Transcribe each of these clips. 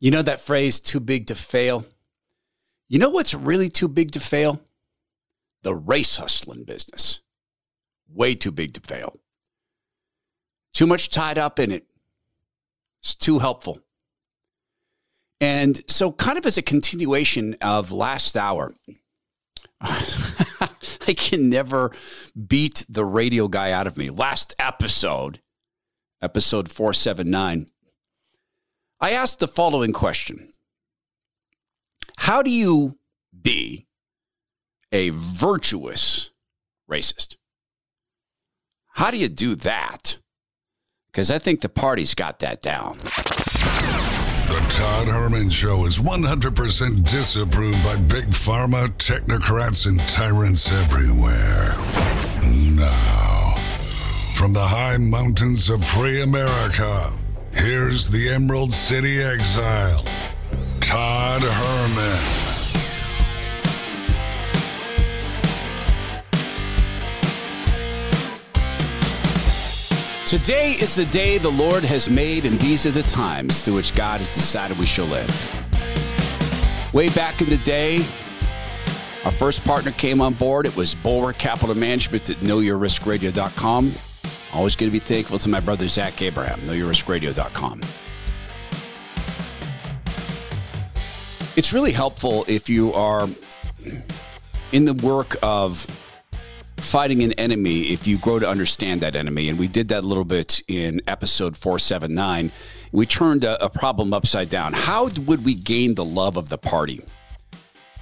You know that phrase, too big to fail? You know what's really too big to fail? The race hustling business. Way too big to fail. Too much tied up in it. It's too helpful. And so, kind of as a continuation of last hour, I can never beat the radio guy out of me. Last episode, episode 479, I asked the following question How do you be a virtuous racist? How do you do that? Because I think the party's got that down. The Todd Herman Show is 100% disapproved by big pharma, technocrats, and tyrants everywhere. Now, from the high mountains of free America, here's the Emerald City exile, Todd Herman. Today is the day the Lord has made, and these are the times through which God has decided we shall live. Way back in the day, our first partner came on board. It was Bulwark Capital Management at knowyourriskradio.com. Always going to be thankful to my brother Zach Abraham, knowyourriskradio.com. It's really helpful if you are in the work of fighting an enemy if you grow to understand that enemy. And we did that a little bit in episode 479. We turned a, a, problem upside down. How would we gain the love of the party?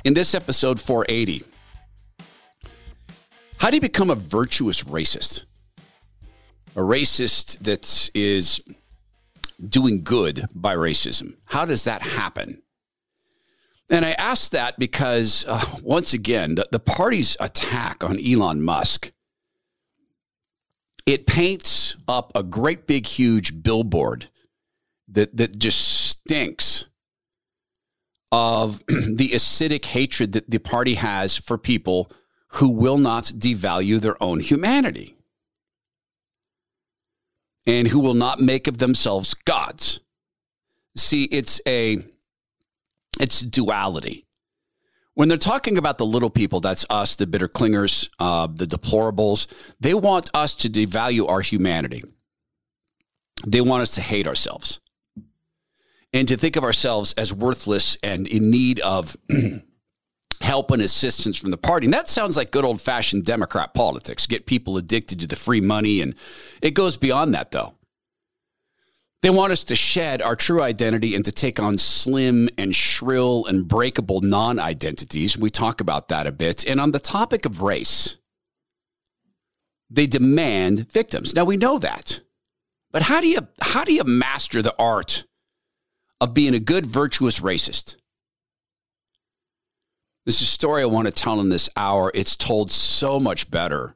In this episode 480, how do you become a virtuous racist? A racist that is doing good by racism. How does that happen? And I ask that because, uh, once again, the, the party's attack on Elon Musk, it paints up a great big, huge billboard that, that just stinks of the acidic hatred that the party has for people who will not devalue their own humanity and who will not make of themselves gods. See, it's a it's duality. When they're talking about the little people, that's us, the bitter clingers, uh, the deplorables, they want us to devalue our humanity. They want us to hate ourselves and to think of ourselves as worthless and in need of help and assistance from the party. And that sounds like good old fashioned Democrat politics get people addicted to the free money. And it goes beyond that, though. They want us to shed our true identity and to take on slim and shrill and breakable non identities. We talk about that a bit. And on the topic of race, they demand victims. Now we know that. But how do you how do you master the art of being a good virtuous racist? This is a story I want to tell in this hour. It's told so much better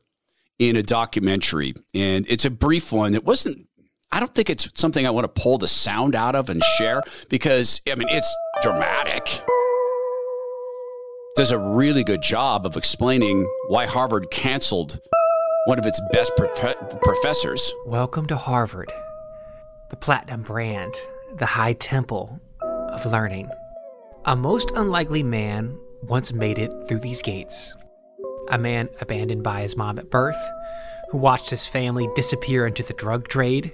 in a documentary and it's a brief one. It wasn't I don't think it's something I want to pull the sound out of and share because, I mean, it's dramatic. Does a really good job of explaining why Harvard canceled one of its best prof- professors. Welcome to Harvard, the platinum brand, the high temple of learning. A most unlikely man once made it through these gates. A man abandoned by his mom at birth who watched his family disappear into the drug trade,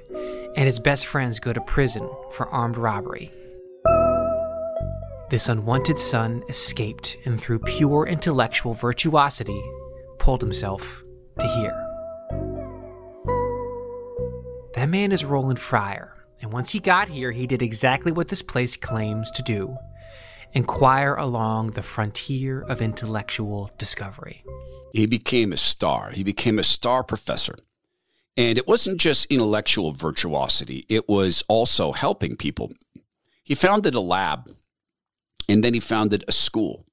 and his best friends go to prison for armed robbery. This unwanted son escaped and, through pure intellectual virtuosity, pulled himself to here. That man is Roland Fryer, and once he got here, he did exactly what this place claims to do inquire along the frontier of intellectual discovery he became a star. He became a star professor. And it wasn't just intellectual virtuosity, it was also helping people. He founded a lab and then he founded a school,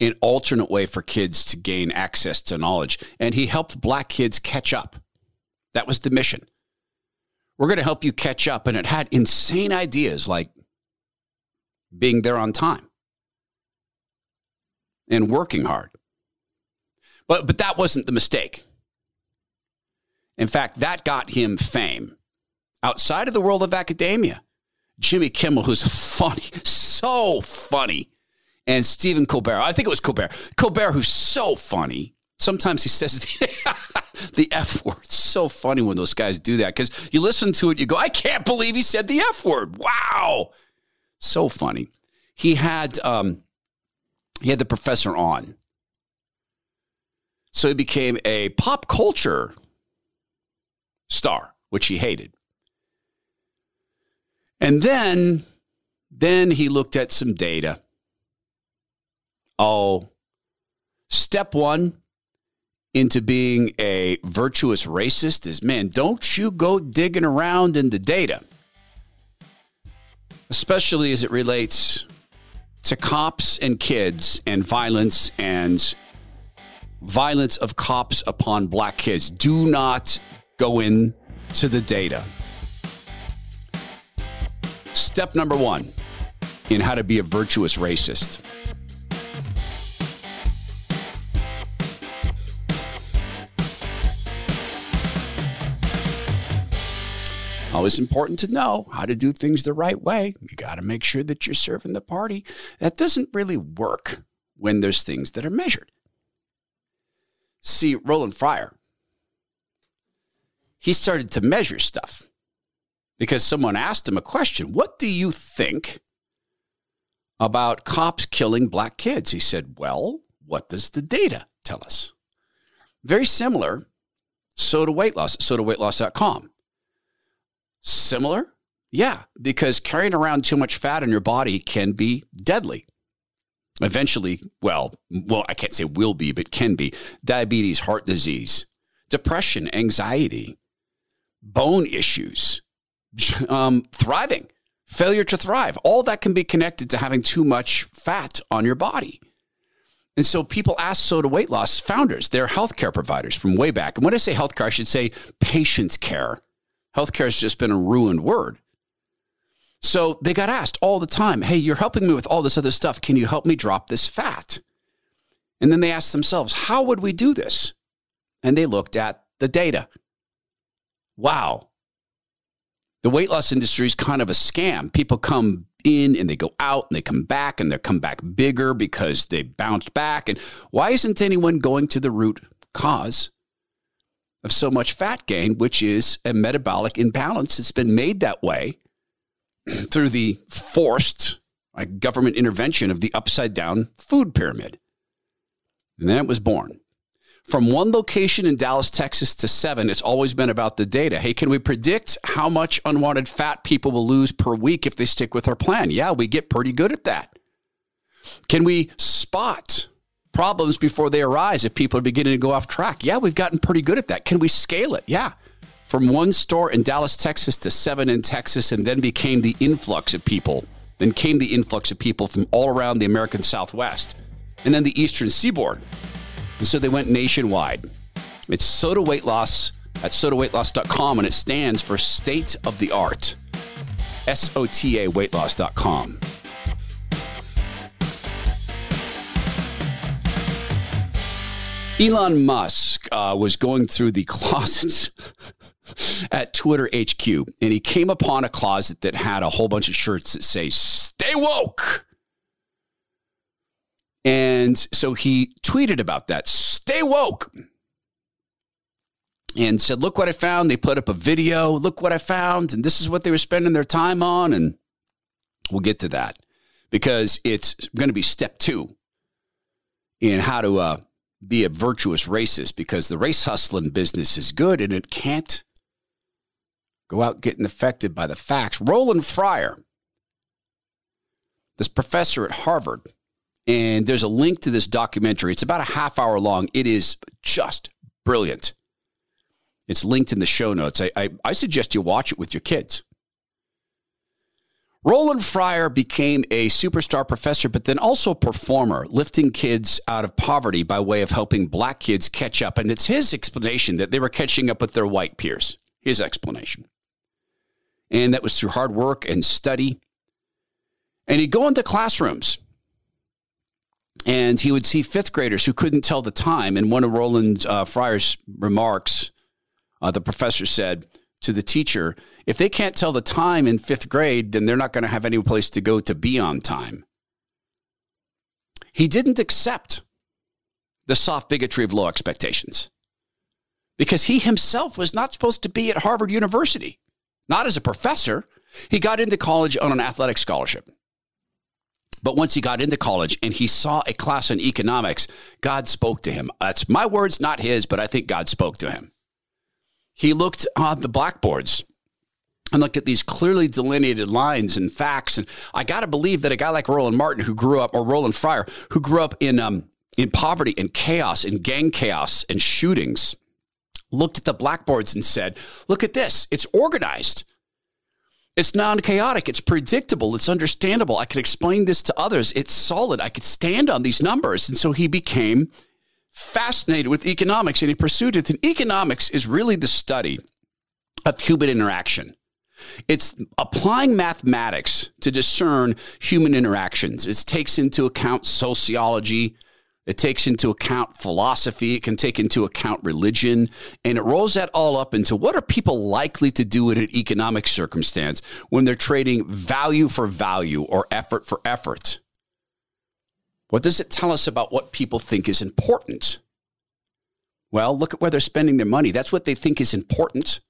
an alternate way for kids to gain access to knowledge. And he helped black kids catch up. That was the mission. We're going to help you catch up. And it had insane ideas like being there on time and working hard but, but that wasn't the mistake. In fact, that got him fame outside of the world of academia. Jimmy Kimmel, who's funny, so funny, and Stephen Colbert. I think it was Colbert. Colbert, who's so funny. Sometimes he says the, the F word. So funny when those guys do that because you listen to it, you go, I can't believe he said the F word. Wow. So funny. He had um, he had the professor on. So he became a pop culture star, which he hated. And then then he looked at some data. Oh, step 1 into being a virtuous racist is man, don't you go digging around in the data. Especially as it relates to cops and kids and violence and violence of cops upon black kids. Do not go in to the data. Step number one in how to be a virtuous racist. Always important to know how to do things the right way. You got to make sure that you're serving the party. That doesn't really work when there's things that are measured. See, Roland Fryer, he started to measure stuff because someone asked him a question What do you think about cops killing black kids? He said, Well, what does the data tell us? Very similar. SOTA weight loss, sotaweightloss.com. Similar? Yeah, because carrying around too much fat in your body can be deadly. Eventually, well, well, I can't say will be, but can be diabetes, heart disease, depression, anxiety, bone issues, um, thriving, failure to thrive. All that can be connected to having too much fat on your body. And so people ask SOTA Weight Loss founders, they're healthcare providers from way back. And when I say healthcare, I should say patient care Healthcare has just been a ruined word. So they got asked all the time, Hey, you're helping me with all this other stuff. Can you help me drop this fat? And then they asked themselves, How would we do this? And they looked at the data. Wow. The weight loss industry is kind of a scam. People come in and they go out and they come back and they come back bigger because they bounced back. And why isn't anyone going to the root cause? Of so much fat gain, which is a metabolic imbalance. It's been made that way through the forced like, government intervention of the upside down food pyramid. And then it was born. From one location in Dallas, Texas to seven, it's always been about the data. Hey, can we predict how much unwanted fat people will lose per week if they stick with our plan? Yeah, we get pretty good at that. Can we spot problems before they arise if people are beginning to go off track. Yeah, we've gotten pretty good at that. Can we scale it? Yeah. From one store in Dallas, Texas to seven in Texas, and then became the influx of people. Then came the influx of people from all around the American Southwest and then the Eastern Seaboard. And so they went nationwide. It's SOTA Weight Loss at sotaweightloss.com, and it stands for state of the art. S O T A weightloss.com. Elon Musk uh, was going through the closets at Twitter HQ, and he came upon a closet that had a whole bunch of shirts that say "Stay woke." And so he tweeted about that, "Stay woke." And said, Look what I found. They put up a video. Look what I found. And this is what they were spending their time on. And we'll get to that because it's going to be step two in how to uh, be a virtuous racist because the race hustling business is good and it can't go out getting affected by the facts. Roland Fryer, this professor at Harvard, and there's a link to this documentary. It's about a half hour long. It is just brilliant. It's linked in the show notes. I, I, I suggest you watch it with your kids. Roland Fryer became a superstar professor, but then also a performer, lifting kids out of poverty by way of helping black kids catch up. And it's his explanation that they were catching up with their white peers. His explanation. And that was through hard work and study. And he'd go into classrooms and he would see fifth graders who couldn't tell the time. And one of Roland uh, Fryer's remarks, uh, the professor said, to the teacher if they can't tell the time in fifth grade, then they're not going to have any place to go to be on time. He didn't accept the soft bigotry of low expectations because he himself was not supposed to be at Harvard University, not as a professor. He got into college on an athletic scholarship. But once he got into college and he saw a class in economics, God spoke to him. That's my words, not his, but I think God spoke to him. He looked on the blackboards and looked at these clearly delineated lines and facts. And I got to believe that a guy like Roland Martin, who grew up, or Roland Fryer, who grew up in, um, in poverty and chaos and gang chaos and shootings, looked at the blackboards and said, Look at this, it's organized. It's non chaotic. It's predictable. It's understandable. I can explain this to others. It's solid. I could stand on these numbers. And so he became fascinated with economics and he pursued it. And economics is really the study of human interaction. It's applying mathematics to discern human interactions. It takes into account sociology, it takes into account philosophy, it can take into account religion, and it rolls that all up into what are people likely to do in an economic circumstance when they're trading value for value or effort for effort. What does it tell us about what people think is important? Well, look at where they're spending their money. That's what they think is important.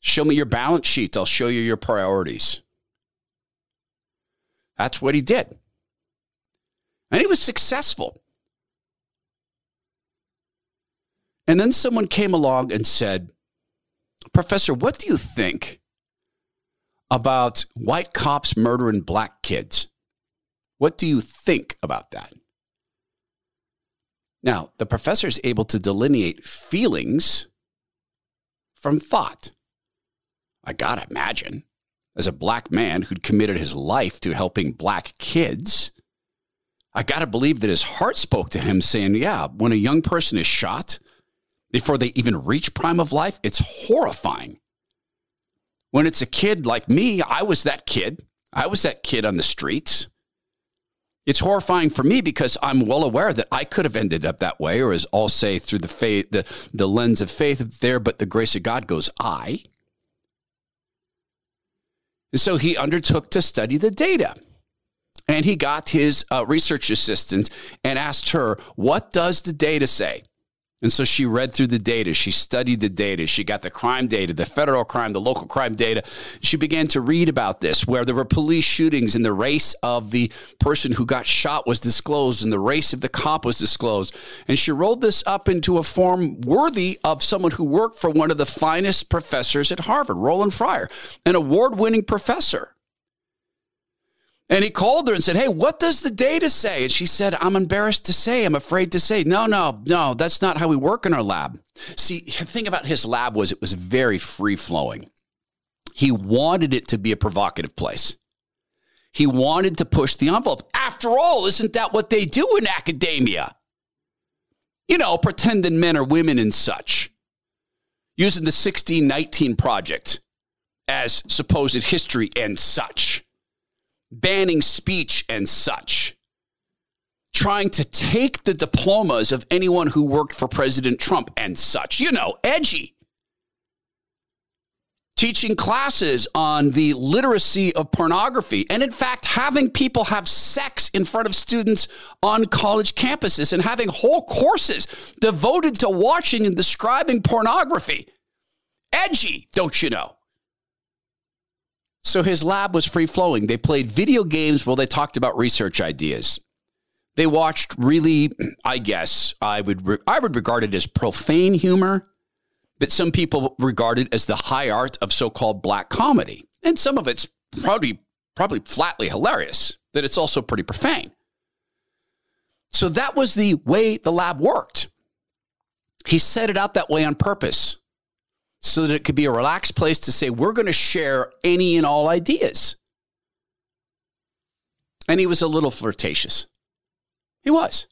Show me your balance sheet, I'll show you your priorities. That's what he did. And he was successful. And then someone came along and said, Professor, what do you think about white cops murdering black kids? What do you think about that? Now, the professor is able to delineate feelings from thought. I gotta imagine, as a black man who'd committed his life to helping black kids, I got to believe that his heart spoke to him saying, Yeah, when a young person is shot before they even reach prime of life, it's horrifying. When it's a kid like me, I was that kid. I was that kid on the streets. It's horrifying for me because I'm well aware that I could have ended up that way, or as all say through the faith, the, the lens of faith, there, but the grace of God goes, I. And so he undertook to study the data. And he got his uh, research assistant and asked her, What does the data say? And so she read through the data. She studied the data. She got the crime data, the federal crime, the local crime data. She began to read about this, where there were police shootings and the race of the person who got shot was disclosed and the race of the cop was disclosed. And she rolled this up into a form worthy of someone who worked for one of the finest professors at Harvard, Roland Fryer, an award winning professor. And he called her and said, Hey, what does the data say? And she said, I'm embarrassed to say, I'm afraid to say. No, no, no, that's not how we work in our lab. See, the thing about his lab was it was very free flowing. He wanted it to be a provocative place. He wanted to push the envelope. After all, isn't that what they do in academia? You know, pretending men are women and such. Using the 1619 project as supposed history and such banning speech and such, trying to take the diplomas of anyone who worked for President Trump and such. You know, edgy. Teaching classes on the literacy of pornography, and in fact, having people have sex in front of students on college campuses and having whole courses devoted to watching and describing pornography. Edgy, don't you know? So his lab was free flowing. They played video games while they talked about research ideas. They watched really, I guess, I would re- I would regard it as profane humor, but some people regard it as the high art of so-called black comedy. And some of it's probably probably flatly hilarious, that it's also pretty profane. So that was the way the lab worked. He set it out that way on purpose so that it could be a relaxed place to say, we're going to share any and all ideas. And he was a little flirtatious. He was.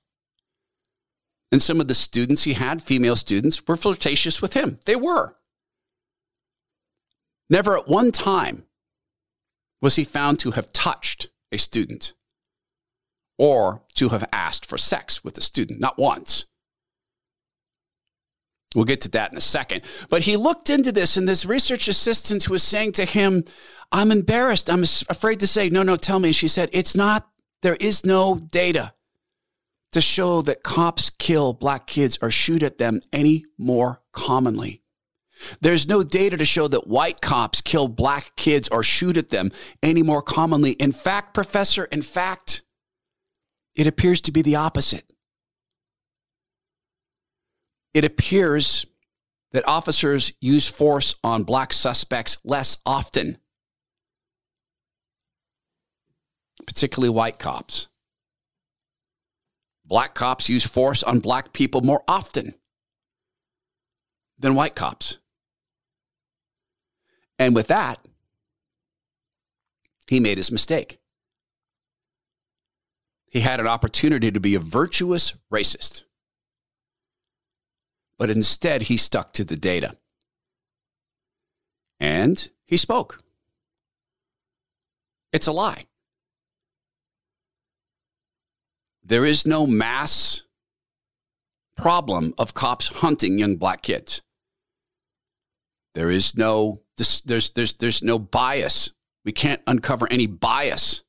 And some of the students he had, female students, were flirtatious with him. They were. Never at one time was he found to have touched a student or to have asked for sex with a student. Not once. We'll get to that in a second. But he looked into this, and this research assistant was saying to him, I'm embarrassed. I'm afraid to say, no, no, tell me. She said, It's not, there is no data to show that cops kill black kids or shoot at them any more commonly. There's no data to show that white cops kill black kids or shoot at them any more commonly. In fact, Professor, in fact, it appears to be the opposite. It appears that officers use force on black suspects less often, particularly white cops. Black cops use force on black people more often than white cops. And with that, he made his mistake. He had an opportunity to be a virtuous racist. But instead, he stuck to the data. And he spoke. It's a lie. There is no mass problem of cops hunting young black kids. There is no there's there's there's no bias. We can't uncover any bias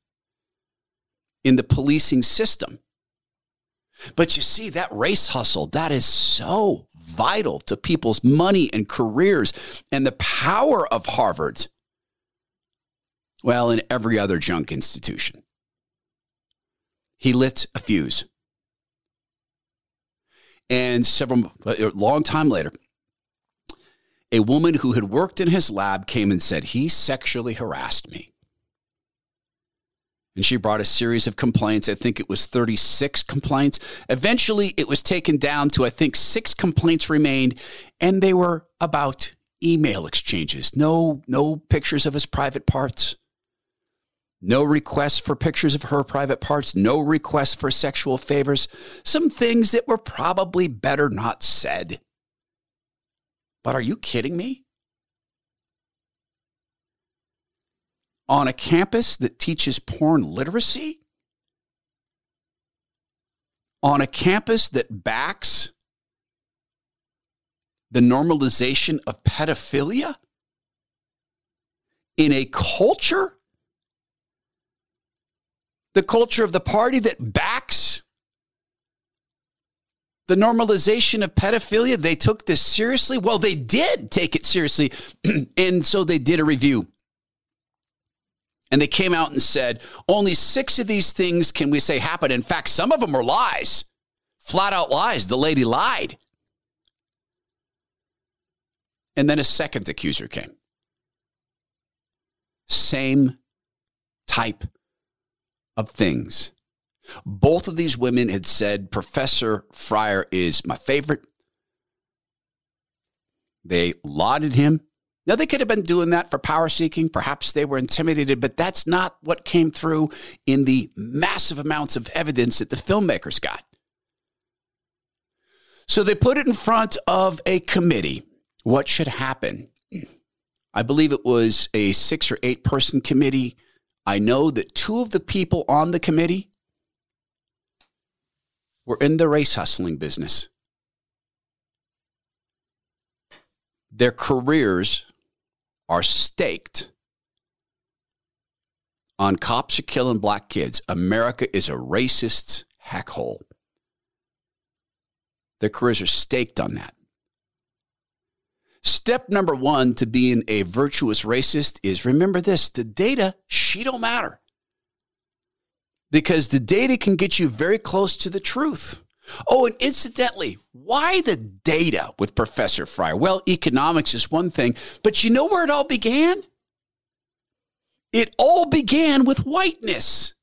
in the policing system. But you see that race hustle, that is so vital to people's money and careers and the power of Harvard. Well, in every other junk institution. He lit a fuse. And several, a long time later, a woman who had worked in his lab came and said, He sexually harassed me. And she brought a series of complaints. I think it was 36 complaints. Eventually, it was taken down to, I think, six complaints remained, and they were about email exchanges. No, no pictures of his private parts. No requests for pictures of her private parts. No requests for sexual favors. Some things that were probably better not said. But are you kidding me? On a campus that teaches porn literacy? On a campus that backs the normalization of pedophilia? In a culture? The culture of the party that backs the normalization of pedophilia, they took this seriously. Well, they did take it seriously. and so they did a review. And they came out and said, only six of these things can we say happen. In fact, some of them are lies, flat out lies. The lady lied. And then a second accuser came. Same type of things. Both of these women had said Professor Fryer is my favorite. They lauded him. Now, they could have been doing that for power seeking. Perhaps they were intimidated, but that's not what came through in the massive amounts of evidence that the filmmakers got. So they put it in front of a committee. What should happen? I believe it was a six or eight person committee. I know that two of the people on the committee we're in the race hustling business. Their careers are staked on cops are killing black kids. America is a racist heckhole. Their careers are staked on that. Step number one to being a virtuous racist is remember this the data, she don't matter because the data can get you very close to the truth. Oh, and incidentally, why the data with Professor Fryer? Well, economics is one thing, but you know where it all began? It all began with whiteness.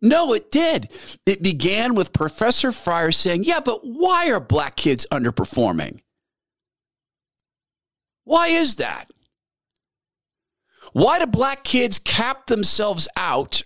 No, it did. It began with Professor Fryer saying, Yeah, but why are black kids underperforming? Why is that? Why do black kids cap themselves out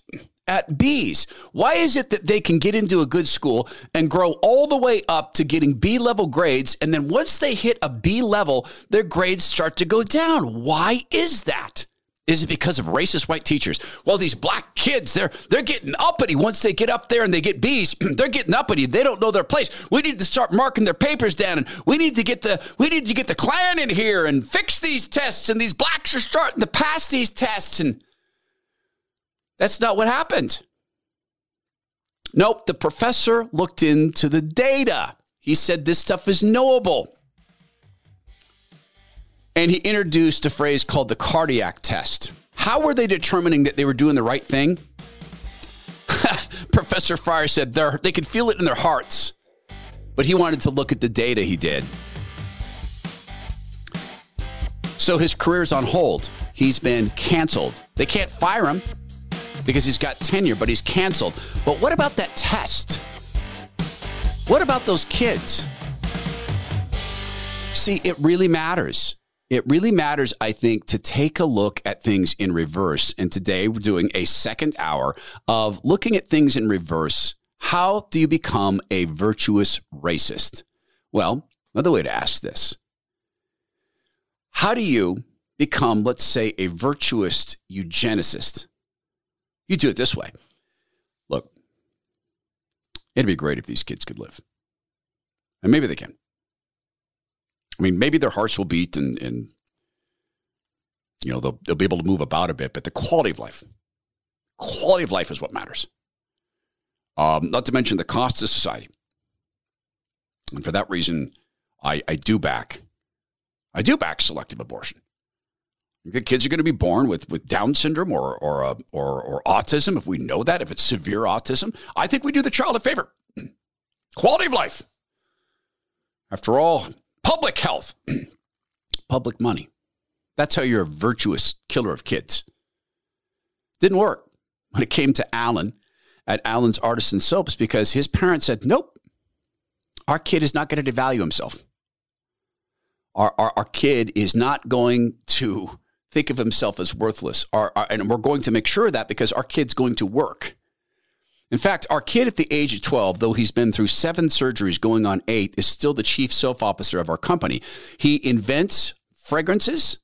at B's? Why is it that they can get into a good school and grow all the way up to getting B level grades? And then once they hit a B level, their grades start to go down. Why is that? Is it because of racist white teachers? Well, these black kids, they're they're getting uppity once they get up there and they get B's. they're getting uppity. They don't know their place. We need to start marking their papers down, and we need to get the we need to get the Klan in here and fix these tests. And these blacks are starting to pass these tests, and that's not what happened. Nope, the professor looked into the data. He said this stuff is knowable. And he introduced a phrase called the cardiac test. How were they determining that they were doing the right thing? Professor Fryer said they could feel it in their hearts, but he wanted to look at the data he did. So his career's on hold. He's been canceled. They can't fire him because he's got tenure, but he's canceled. But what about that test? What about those kids? See, it really matters. It really matters, I think, to take a look at things in reverse. And today we're doing a second hour of looking at things in reverse. How do you become a virtuous racist? Well, another way to ask this How do you become, let's say, a virtuous eugenicist? You do it this way. Look, it'd be great if these kids could live. And maybe they can. I mean, maybe their hearts will beat and, and you know, they'll, they'll be able to move about a bit, but the quality of life, quality of life is what matters. Um, not to mention the cost to society. And for that reason, I, I do back, I do back selective abortion. The kids are going to be born with, with Down syndrome or, or, uh, or, or autism. If we know that, if it's severe autism, I think we do the child a favor. Quality of life. After all, Public health, public money. That's how you're a virtuous killer of kids. Didn't work when it came to Allen at Allen's Artisan Soaps because his parents said, nope, our kid is not going to devalue himself. Our, our, our kid is not going to think of himself as worthless. Our, our, and we're going to make sure of that because our kid's going to work. In fact, our kid at the age of 12, though he's been through seven surgeries going on eight, is still the chief soap officer of our company. He invents fragrances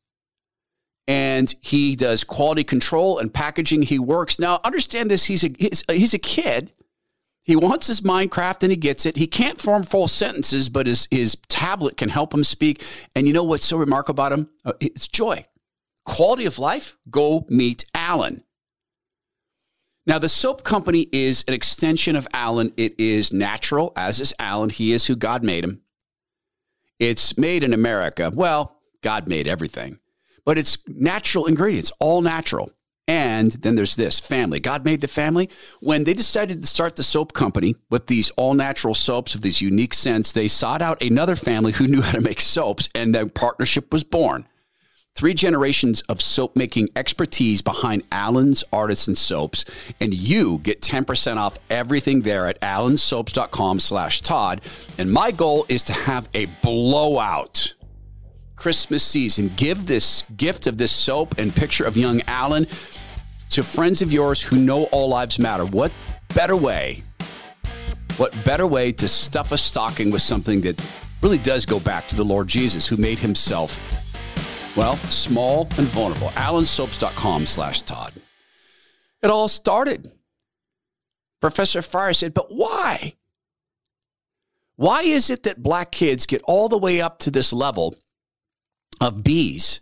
and he does quality control and packaging. He works. Now, understand this he's a, he's, he's a kid. He wants his Minecraft and he gets it. He can't form full sentences, but his, his tablet can help him speak. And you know what's so remarkable about him? Uh, it's joy. Quality of life? Go meet Allen. Now, the soap company is an extension of Allen. It is natural, as is Allen. He is who God made him. It's made in America. Well, God made everything, but it's natural ingredients, all natural. And then there's this family. God made the family. When they decided to start the soap company with these all natural soaps of these unique scents, they sought out another family who knew how to make soaps, and their partnership was born. Three generations of soap making expertise behind Allen's Artisan Soaps, and you get 10% off everything there at allensoaps.com slash Todd. And my goal is to have a blowout Christmas season. Give this gift of this soap and picture of young Allen to friends of yours who know all lives matter. What better way? What better way to stuff a stocking with something that really does go back to the Lord Jesus who made himself well, small and vulnerable. AllenSoaps.com slash Todd. It all started. Professor Fryer said, but why? Why is it that black kids get all the way up to this level of B's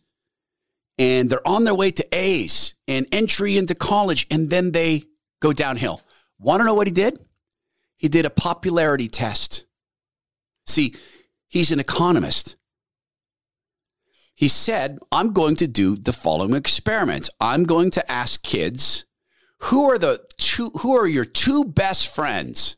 and they're on their way to A's and entry into college and then they go downhill? Want to know what he did? He did a popularity test. See, he's an economist he said, I'm going to do the following experiments. I'm going to ask kids who are the two who are your two best friends?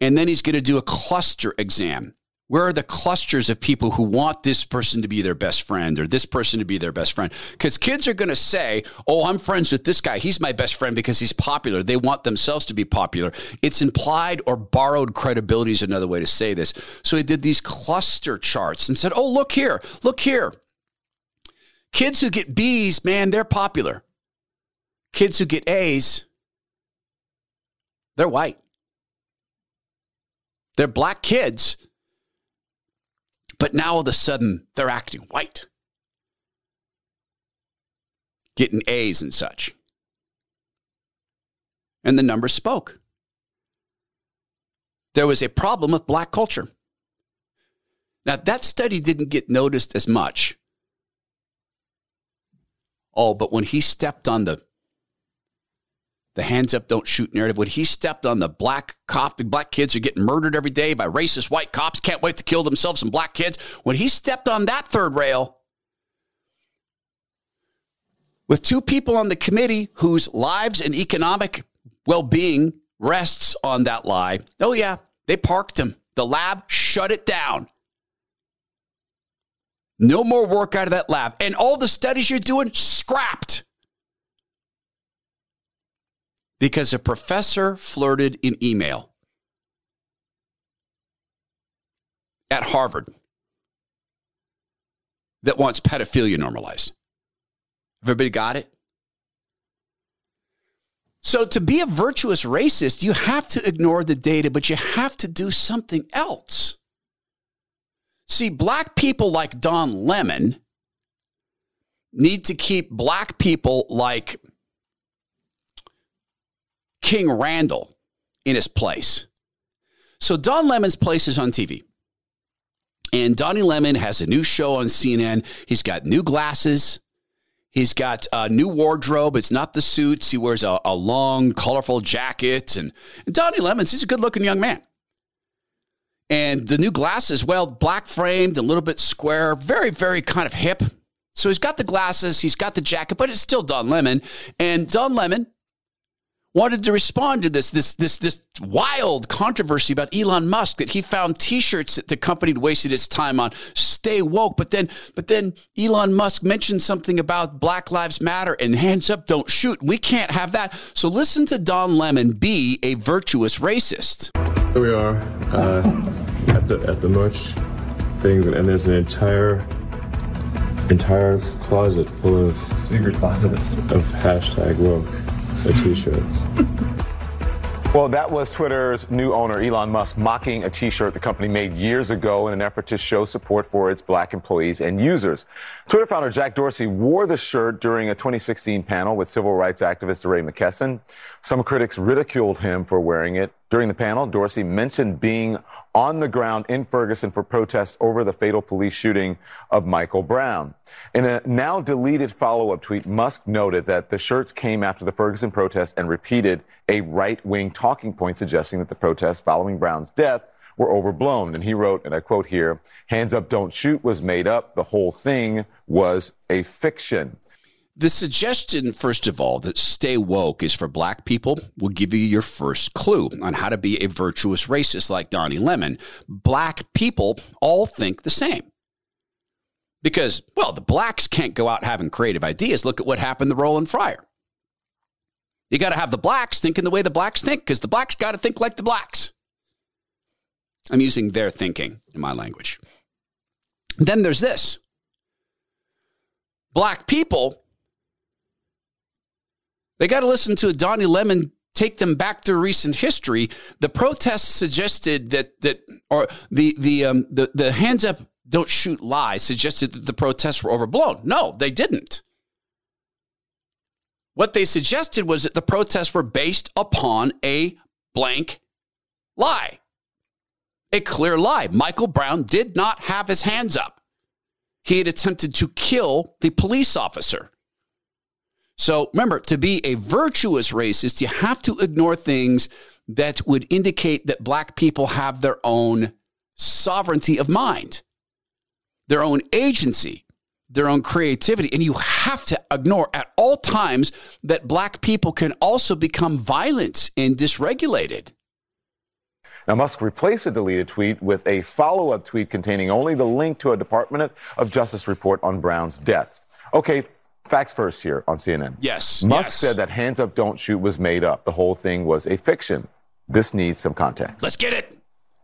And then he's going to do a cluster exam. Where are the clusters of people who want this person to be their best friend or this person to be their best friend? Because kids are going to say, Oh, I'm friends with this guy. He's my best friend because he's popular. They want themselves to be popular. It's implied or borrowed credibility is another way to say this. So he did these cluster charts and said, Oh, look here, look here. Kids who get B's, man, they're popular. Kids who get A's, they're white. They're black kids but now all of a sudden, they're acting white. getting A's and such. And the numbers spoke. There was a problem with black culture. Now, that study didn't get noticed as much. Oh, but when he stepped on the the hands up, don't shoot narrative. When he stepped on the black cop, black kids are getting murdered every day by racist white cops, can't wait to kill themselves, some black kids. When he stepped on that third rail, with two people on the committee whose lives and economic well being rests on that lie, oh, yeah, they parked him. The lab shut it down. No more work out of that lab. And all the studies you're doing, scrapped. Because a professor flirted in email at Harvard that wants pedophilia normalized. Everybody got it? So, to be a virtuous racist, you have to ignore the data, but you have to do something else. See, black people like Don Lemon need to keep black people like King Randall in his place. So Don Lemon's place is on TV. And Donnie Lemon has a new show on CNN. He's got new glasses. He's got a new wardrobe. It's not the suits. He wears a, a long, colorful jacket. And, and Donnie Lemons, he's a good looking young man. And the new glasses, well, black framed, a little bit square, very, very kind of hip. So he's got the glasses, he's got the jacket, but it's still Don Lemon. And Don Lemon wanted to respond to this this this this wild controversy about Elon Musk that he found T-shirts that the company wasted its time on. Stay woke, but then but then Elon Musk mentioned something about Black Lives Matter and hands up, don't shoot. We can't have that. So listen to Don Lemon be a virtuous racist. Here we are uh, at the at the merch thing, and there's an entire entire closet full of secret closet of hashtag woke t-shirts. Well, that was Twitter's new owner, Elon Musk, mocking a t-shirt the company made years ago in an effort to show support for its black employees and users. Twitter founder Jack Dorsey wore the shirt during a 2016 panel with civil rights activist DeRay McKesson. Some critics ridiculed him for wearing it. During the panel, Dorsey mentioned being on the ground in Ferguson for protests over the fatal police shooting of Michael Brown. In a now deleted follow-up tweet, Musk noted that the shirts came after the Ferguson protest and repeated a right-wing talking point suggesting that the protests following Brown's death were overblown. And he wrote, and I quote here, hands up, don't shoot was made up. The whole thing was a fiction. The suggestion, first of all, that stay woke is for black people will give you your first clue on how to be a virtuous racist like Donnie Lemon. Black people all think the same. Because, well, the blacks can't go out having creative ideas. Look at what happened to Roland Fryer. You got to have the blacks thinking the way the blacks think because the blacks got to think like the blacks. I'm using their thinking in my language. Then there's this black people they got to listen to Donnie Lemon take them back to recent history. The protests suggested that that or the the um, the the hands up don't shoot lie suggested that the protests were overblown. No, they didn't. What they suggested was that the protests were based upon a blank lie. A clear lie. Michael Brown did not have his hands up. He had attempted to kill the police officer. So remember, to be a virtuous racist, you have to ignore things that would indicate that black people have their own sovereignty of mind, their own agency, their own creativity. And you have to ignore at all times that black people can also become violent and dysregulated. Now, Musk replaced a deleted tweet with a follow up tweet containing only the link to a Department of Justice report on Brown's death. Okay, Facts first here on CNN. Yes. Musk yes. said that hands up, don't shoot was made up. The whole thing was a fiction. This needs some context. Let's get it.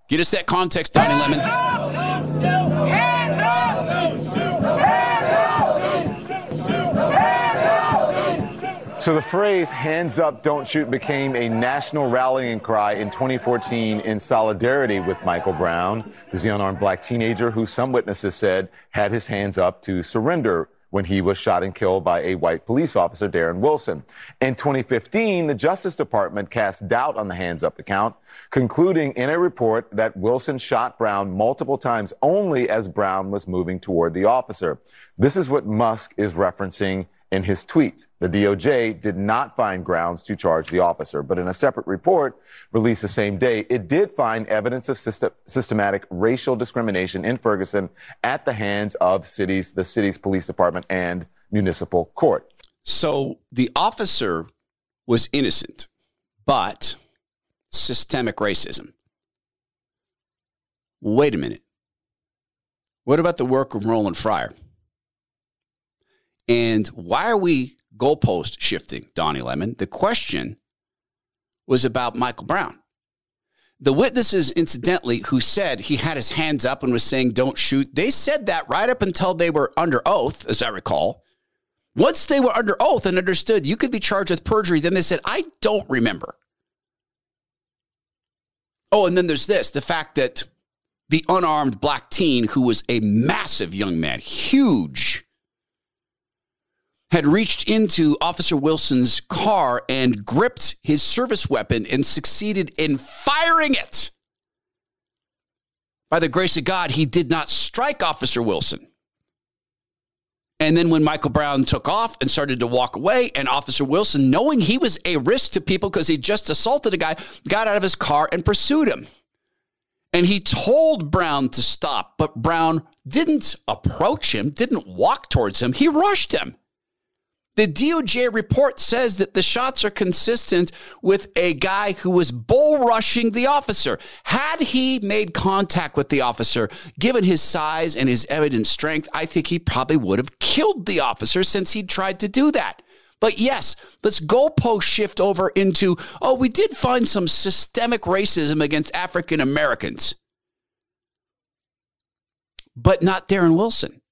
Get us that context, Tiny Lemon. So the phrase hands up, don't shoot became a national rallying cry in 2014 in solidarity with Michael Brown, who's the unarmed black teenager who some witnesses said had his hands up to surrender when he was shot and killed by a white police officer, Darren Wilson. In 2015, the Justice Department cast doubt on the hands up account, concluding in a report that Wilson shot Brown multiple times only as Brown was moving toward the officer. This is what Musk is referencing in his tweets. The DOJ did not find grounds to charge the officer, but in a separate report released the same day, it did find evidence of system- systematic racial discrimination in Ferguson at the hands of cities, the city's police department and municipal court. So the officer was innocent, but systemic racism. Wait a minute. What about the work of Roland Fryer? And why are we goalpost shifting, Donnie Lemon? The question was about Michael Brown. The witnesses, incidentally, who said he had his hands up and was saying, don't shoot, they said that right up until they were under oath, as I recall. Once they were under oath and understood you could be charged with perjury, then they said, I don't remember. Oh, and then there's this the fact that the unarmed black teen, who was a massive young man, huge, had reached into Officer Wilson's car and gripped his service weapon and succeeded in firing it. By the grace of God, he did not strike Officer Wilson. And then when Michael Brown took off and started to walk away, and Officer Wilson, knowing he was a risk to people because he just assaulted a guy, got out of his car and pursued him. And he told Brown to stop, but Brown didn't approach him, didn't walk towards him. He rushed him. The DOJ report says that the shots are consistent with a guy who was bull rushing the officer. Had he made contact with the officer, given his size and his evident strength, I think he probably would have killed the officer since he tried to do that. But yes, let's goalpost shift over into oh, we did find some systemic racism against African Americans, but not Darren Wilson.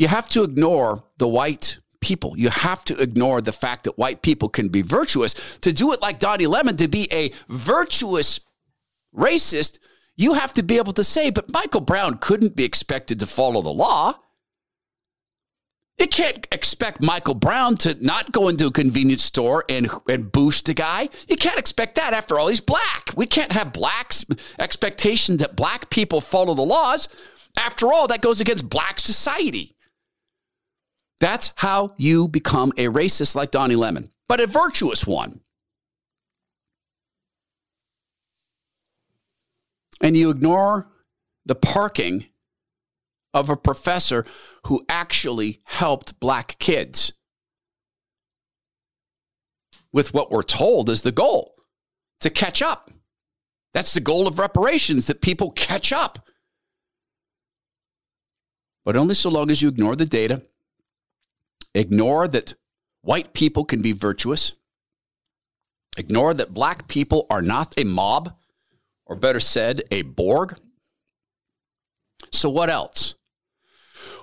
You have to ignore the white people. You have to ignore the fact that white people can be virtuous. To do it like Donnie Lemon, to be a virtuous racist, you have to be able to say, but Michael Brown couldn't be expected to follow the law. You can't expect Michael Brown to not go into a convenience store and, and boost a guy. You can't expect that. After all, he's black. We can't have blacks' expectation that black people follow the laws. After all, that goes against black society. That's how you become a racist like Donnie Lemon, but a virtuous one. And you ignore the parking of a professor who actually helped black kids with what we're told is the goal to catch up. That's the goal of reparations that people catch up. But only so long as you ignore the data Ignore that white people can be virtuous. Ignore that black people are not a mob, or better said, a Borg. So, what else?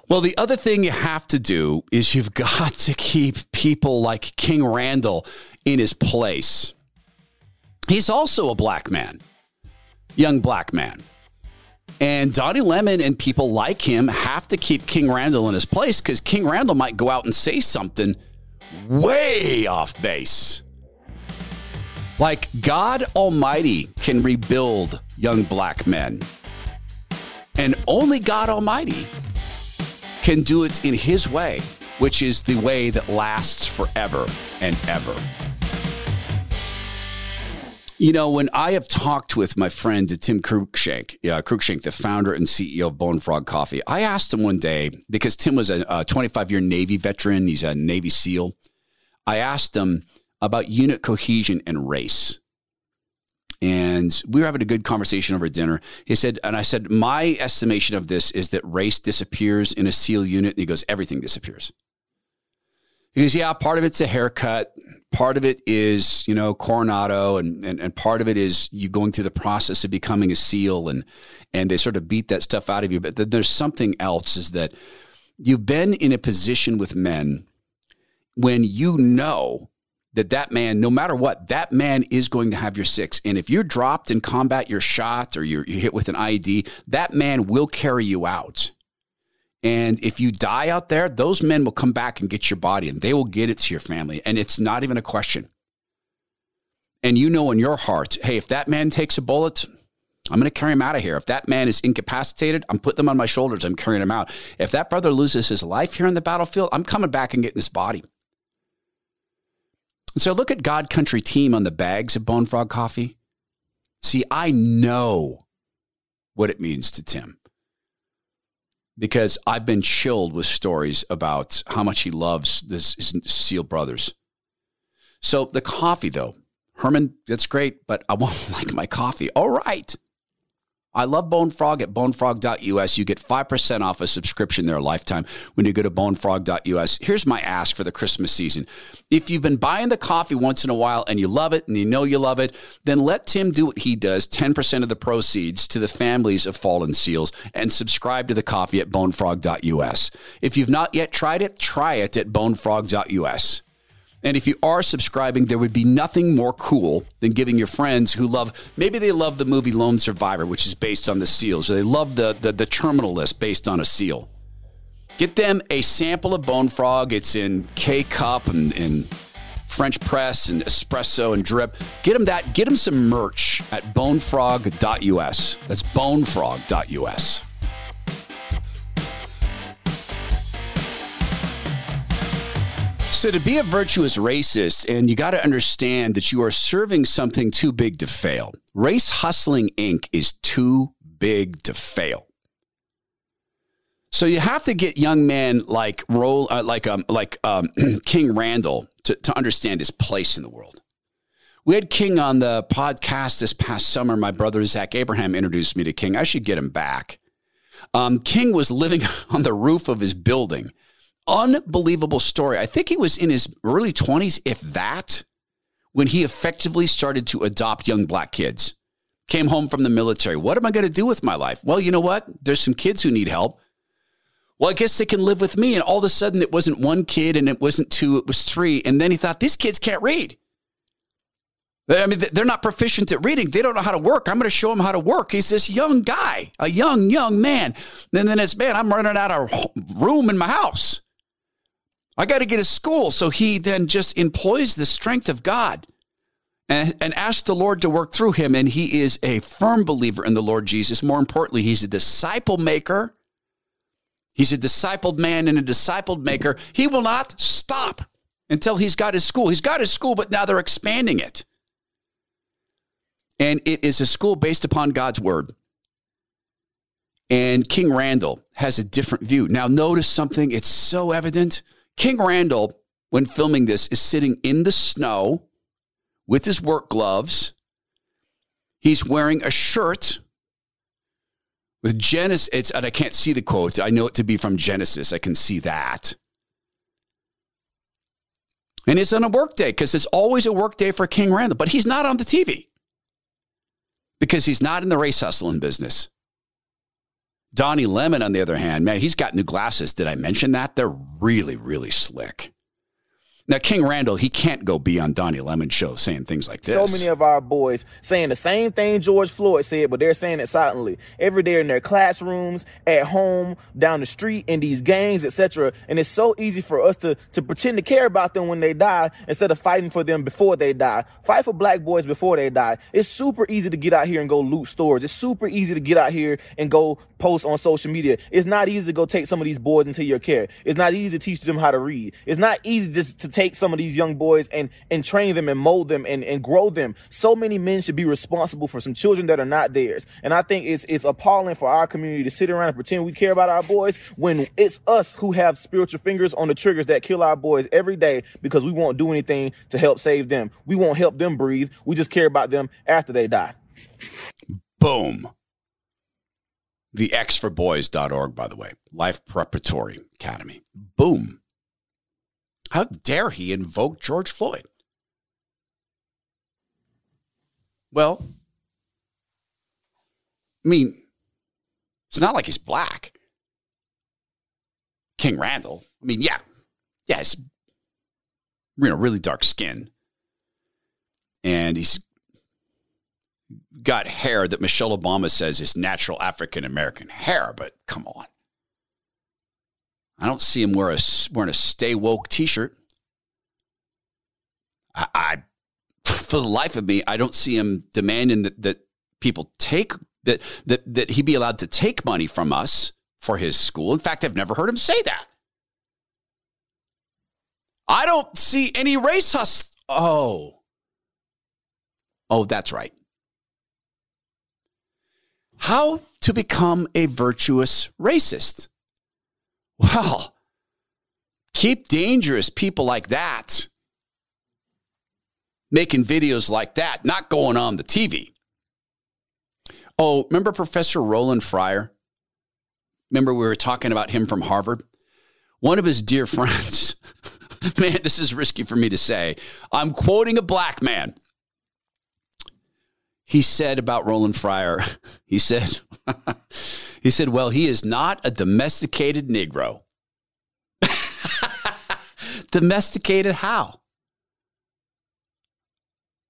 Well, the other thing you have to do is you've got to keep people like King Randall in his place. He's also a black man, young black man. And Donnie Lemon and people like him have to keep King Randall in his place because King Randall might go out and say something way off base. Like God Almighty can rebuild young black men. And only God Almighty can do it in his way, which is the way that lasts forever and ever. You know, when I have talked with my friend Tim Cruikshank, uh, Cruikshank, the founder and CEO of Bone Frog Coffee, I asked him one day because Tim was a 25 year Navy veteran, he's a Navy SEAL. I asked him about unit cohesion and race. And we were having a good conversation over dinner. He said, and I said, my estimation of this is that race disappears in a SEAL unit. And he goes, everything disappears. He goes, yeah, part of it's a haircut, part of it is you know coronado and, and and part of it is you going through the process of becoming a seal and and they sort of beat that stuff out of you. But then there's something else is that you've been in a position with men when you know that that man no matter what that man is going to have your six. And if you're dropped in combat you're shot or you're, you're hit with an ied that man will carry you out And if you die out there, those men will come back and get your body and they will get it to your family. And it's not even a question. And you know in your heart, hey, if that man takes a bullet, I'm going to carry him out of here. If that man is incapacitated, I'm putting them on my shoulders. I'm carrying him out. If that brother loses his life here on the battlefield, I'm coming back and getting his body. So look at God Country Team on the bags of Bone Frog coffee. See, I know what it means to Tim because I've been chilled with stories about how much he loves this, his SEAL brothers. So the coffee, though, Herman, that's great, but I won't like my coffee. All right. I love Bone Frog at bonefrog.us. You get 5% off a subscription there lifetime when you go to bonefrog.us. Here's my ask for the Christmas season. If you've been buying the coffee once in a while and you love it and you know you love it, then let Tim do what he does 10% of the proceeds to the families of fallen seals and subscribe to the coffee at bonefrog.us. If you've not yet tried it, try it at bonefrog.us. And if you are subscribing, there would be nothing more cool than giving your friends who love, maybe they love the movie Lone Survivor, which is based on the SEALs, or they love the, the, the terminal list based on a SEAL. Get them a sample of Bone Frog. It's in K cup and, and French press and espresso and drip. Get them that. Get them some merch at bonefrog.us. That's bonefrog.us. So, to be a virtuous racist, and you got to understand that you are serving something too big to fail. Race Hustling Inc. is too big to fail. So you have to get young men like roll uh, like um like um, King Randall to, to understand his place in the world. We had King on the podcast this past summer. My brother Zach Abraham introduced me to King. I should get him back. Um, King was living on the roof of his building unbelievable story. I think he was in his early 20s, if that, when he effectively started to adopt young black kids. Came home from the military. What am I going to do with my life? Well, you know what? There's some kids who need help. Well, I guess they can live with me. And all of a sudden, it wasn't one kid and it wasn't two, it was three. And then he thought, these kids can't read. I mean, they're not proficient at reading. They don't know how to work. I'm going to show them how to work. He's this young guy, a young, young man. And then it's, man, I'm running out of room in my house. I got to get a school. So he then just employs the strength of God and, and asks the Lord to work through him. And he is a firm believer in the Lord Jesus. More importantly, he's a disciple maker. He's a discipled man and a discipled maker. He will not stop until he's got his school. He's got his school, but now they're expanding it. And it is a school based upon God's word. And King Randall has a different view. Now, notice something, it's so evident. King Randall, when filming this, is sitting in the snow with his work gloves. He's wearing a shirt with Genesis. It's, and I can't see the quote. I know it to be from Genesis. I can see that. And it's on a work day because it's always a work day for King Randall, but he's not on the TV because he's not in the race hustling business. Donnie Lemon, on the other hand, man, he's got new glasses. Did I mention that? They're really, really slick. Now, King Randall, he can't go be on Donnie Lemon show saying things like this. So many of our boys saying the same thing George Floyd said, but they're saying it silently. Every day in their classrooms, at home, down the street, in these gangs, etc. And it's so easy for us to, to pretend to care about them when they die instead of fighting for them before they die. Fight for black boys before they die. It's super easy to get out here and go loot stores. It's super easy to get out here and go post on social media. It's not easy to go take some of these boys into your care. It's not easy to teach them how to read. It's not easy just to take some of these young boys and and train them and mold them and, and grow them. So many men should be responsible for some children that are not theirs. And I think it's it's appalling for our community to sit around and pretend we care about our boys when it's us who have spiritual fingers on the triggers that kill our boys every day because we won't do anything to help save them. We won't help them breathe. We just care about them after they die. Boom. The X4Boys.org, by the way, Life Preparatory Academy. Boom. How dare he invoke George Floyd? Well, I mean, it's not like he's black. King Randall. I mean, yeah, yeah, he's you know really dark skin, and he's got hair that Michelle Obama says is natural African American hair. But come on, I don't see him wear a, wearing a stay woke t shirt. I, I, for the life of me, I don't see him demanding that, that people take that, that, that he be allowed to take money from us for his school. In fact, I've never heard him say that. I don't see any race hustle. Oh. Oh, that's right. How to become a virtuous racist? Well, keep dangerous people like that making videos like that, not going on the TV. Oh, remember Professor Roland Fryer? Remember we were talking about him from Harvard? One of his dear friends, man, this is risky for me to say. I'm quoting a black man. He said about Roland Fryer, he said, he said, well, he is not a domesticated Negro. domesticated how?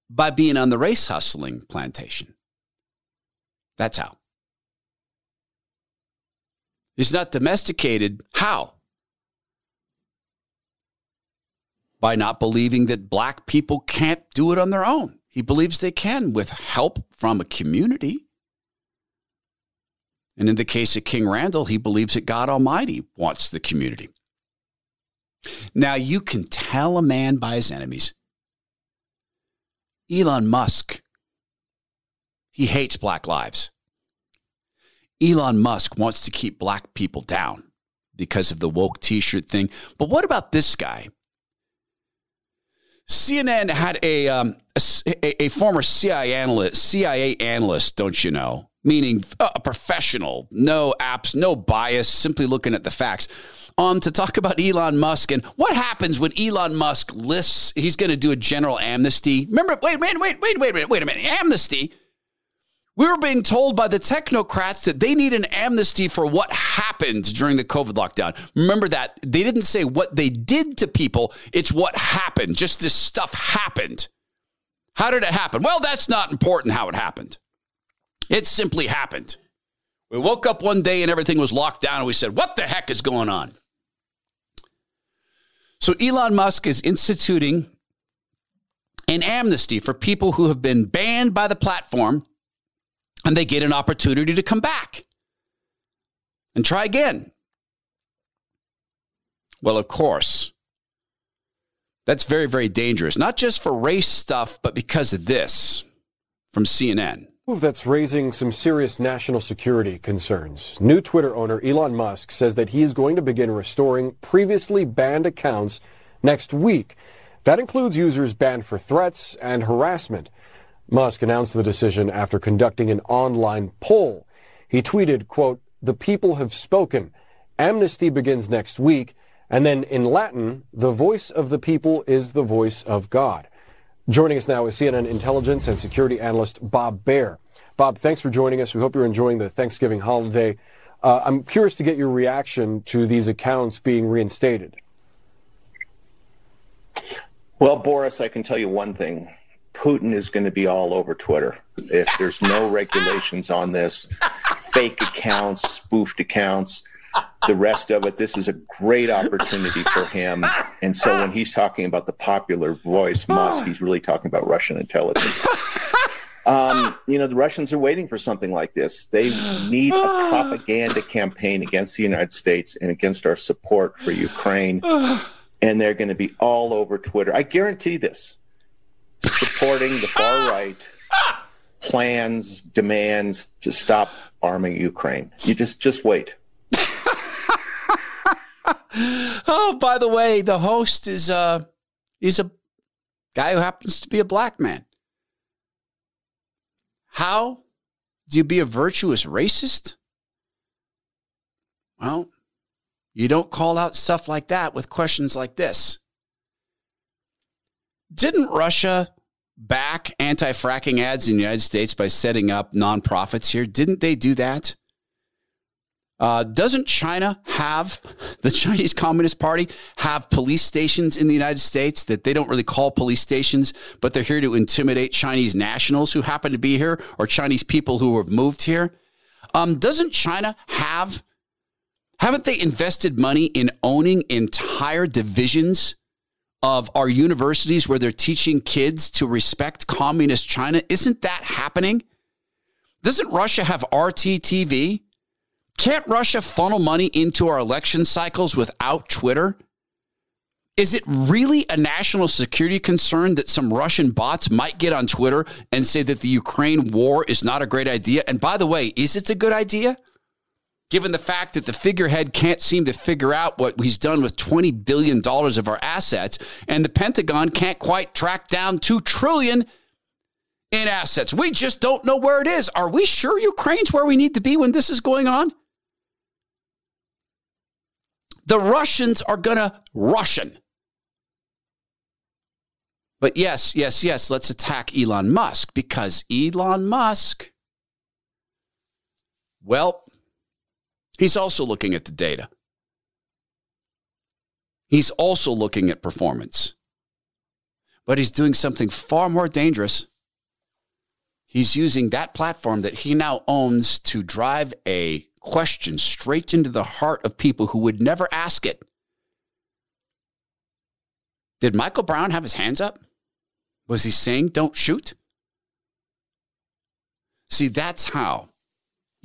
By being on the race hustling plantation. That's how. He's not domesticated. How? By not believing that black people can't do it on their own. He believes they can with help from a community. And in the case of King Randall, he believes that God Almighty wants the community. Now, you can tell a man by his enemies. Elon Musk, he hates black lives. Elon Musk wants to keep black people down because of the woke t shirt thing. But what about this guy? CNN had a, um, a, a, former CIA analyst, CIA analyst, don't you know, meaning a professional, no apps, no bias, simply looking at the facts, um, to talk about Elon Musk and what happens when Elon Musk lists he's going to do a general amnesty. Remember, wait, wait, wait, wait, wait, wait, wait a minute, amnesty. We were being told by the technocrats that they need an amnesty for what happened during the COVID lockdown. Remember that. They didn't say what they did to people, it's what happened. Just this stuff happened. How did it happen? Well, that's not important how it happened. It simply happened. We woke up one day and everything was locked down, and we said, What the heck is going on? So Elon Musk is instituting an amnesty for people who have been banned by the platform and they get an opportunity to come back and try again. Well, of course, that's very, very dangerous, not just for race stuff, but because of this from CNN. Move that's raising some serious national security concerns. New Twitter owner Elon Musk says that he is going to begin restoring previously banned accounts next week. That includes users banned for threats and harassment. Musk announced the decision after conducting an online poll. He tweeted, quote, the people have spoken. Amnesty begins next week. And then in Latin, the voice of the people is the voice of God. Joining us now is CNN intelligence and security analyst Bob Baer. Bob, thanks for joining us. We hope you're enjoying the Thanksgiving holiday. Uh, I'm curious to get your reaction to these accounts being reinstated. Well, Boris, I can tell you one thing. Putin is going to be all over Twitter if there's no regulations on this, fake accounts, spoofed accounts, the rest of it. This is a great opportunity for him. And so when he's talking about the popular voice, Musk, he's really talking about Russian intelligence. Um, you know, the Russians are waiting for something like this. They need a propaganda campaign against the United States and against our support for Ukraine. And they're going to be all over Twitter. I guarantee this supporting the far right plans, demands to stop arming Ukraine. You just just wait. oh, by the way, the host is uh he's a guy who happens to be a black man. How do you be a virtuous racist? Well, you don't call out stuff like that with questions like this. Didn't Russia back anti fracking ads in the United States by setting up nonprofits here? Didn't they do that? Uh, doesn't China have, the Chinese Communist Party, have police stations in the United States that they don't really call police stations, but they're here to intimidate Chinese nationals who happen to be here or Chinese people who have moved here? Um, doesn't China have Haven't they invested money in owning entire divisions of our universities where they're teaching kids to respect communist China? Isn't that happening? Doesn't Russia have RTTV? Can't Russia funnel money into our election cycles without Twitter? Is it really a national security concern that some Russian bots might get on Twitter and say that the Ukraine war is not a great idea? And by the way, is it a good idea? Given the fact that the figurehead can't seem to figure out what he's done with $20 billion of our assets, and the Pentagon can't quite track down 2 trillion in assets. We just don't know where it is. Are we sure Ukraine's where we need to be when this is going on? The Russians are going to Russian. But yes, yes, yes, let's attack Elon Musk because Elon Musk, well, he's also looking at the data. He's also looking at performance. But he's doing something far more dangerous. He's using that platform that he now owns to drive a question straight into the heart of people who would never ask it. Did Michael Brown have his hands up? Was he saying don't shoot? See, that's how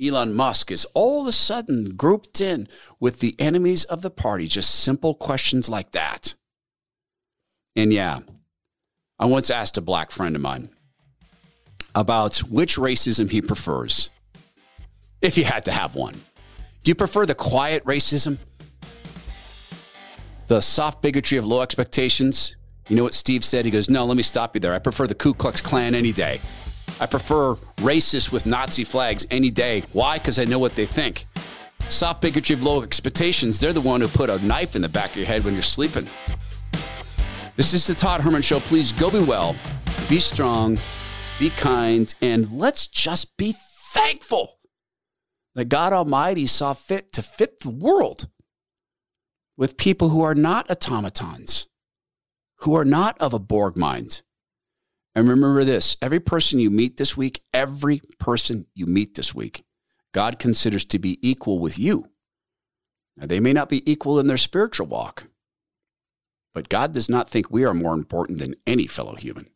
Elon Musk is all of a sudden grouped in with the enemies of the party. Just simple questions like that. And yeah, I once asked a black friend of mine about which racism he prefers if you had to have one. Do you prefer the quiet racism? The soft bigotry of low expectations? You know what Steve said? He goes, No, let me stop you there. I prefer the Ku Klux Klan any day. I prefer racists with Nazi flags any day. Why? Because I know what they think. Soft bigotry of low expectations, they're the one who put a knife in the back of your head when you're sleeping. This is the Todd Herman Show. Please go be well, be strong, be kind, and let's just be thankful that God Almighty saw fit to fit the world with people who are not automatons, who are not of a Borg mind. And remember this every person you meet this week, every person you meet this week, God considers to be equal with you. Now, they may not be equal in their spiritual walk, but God does not think we are more important than any fellow human.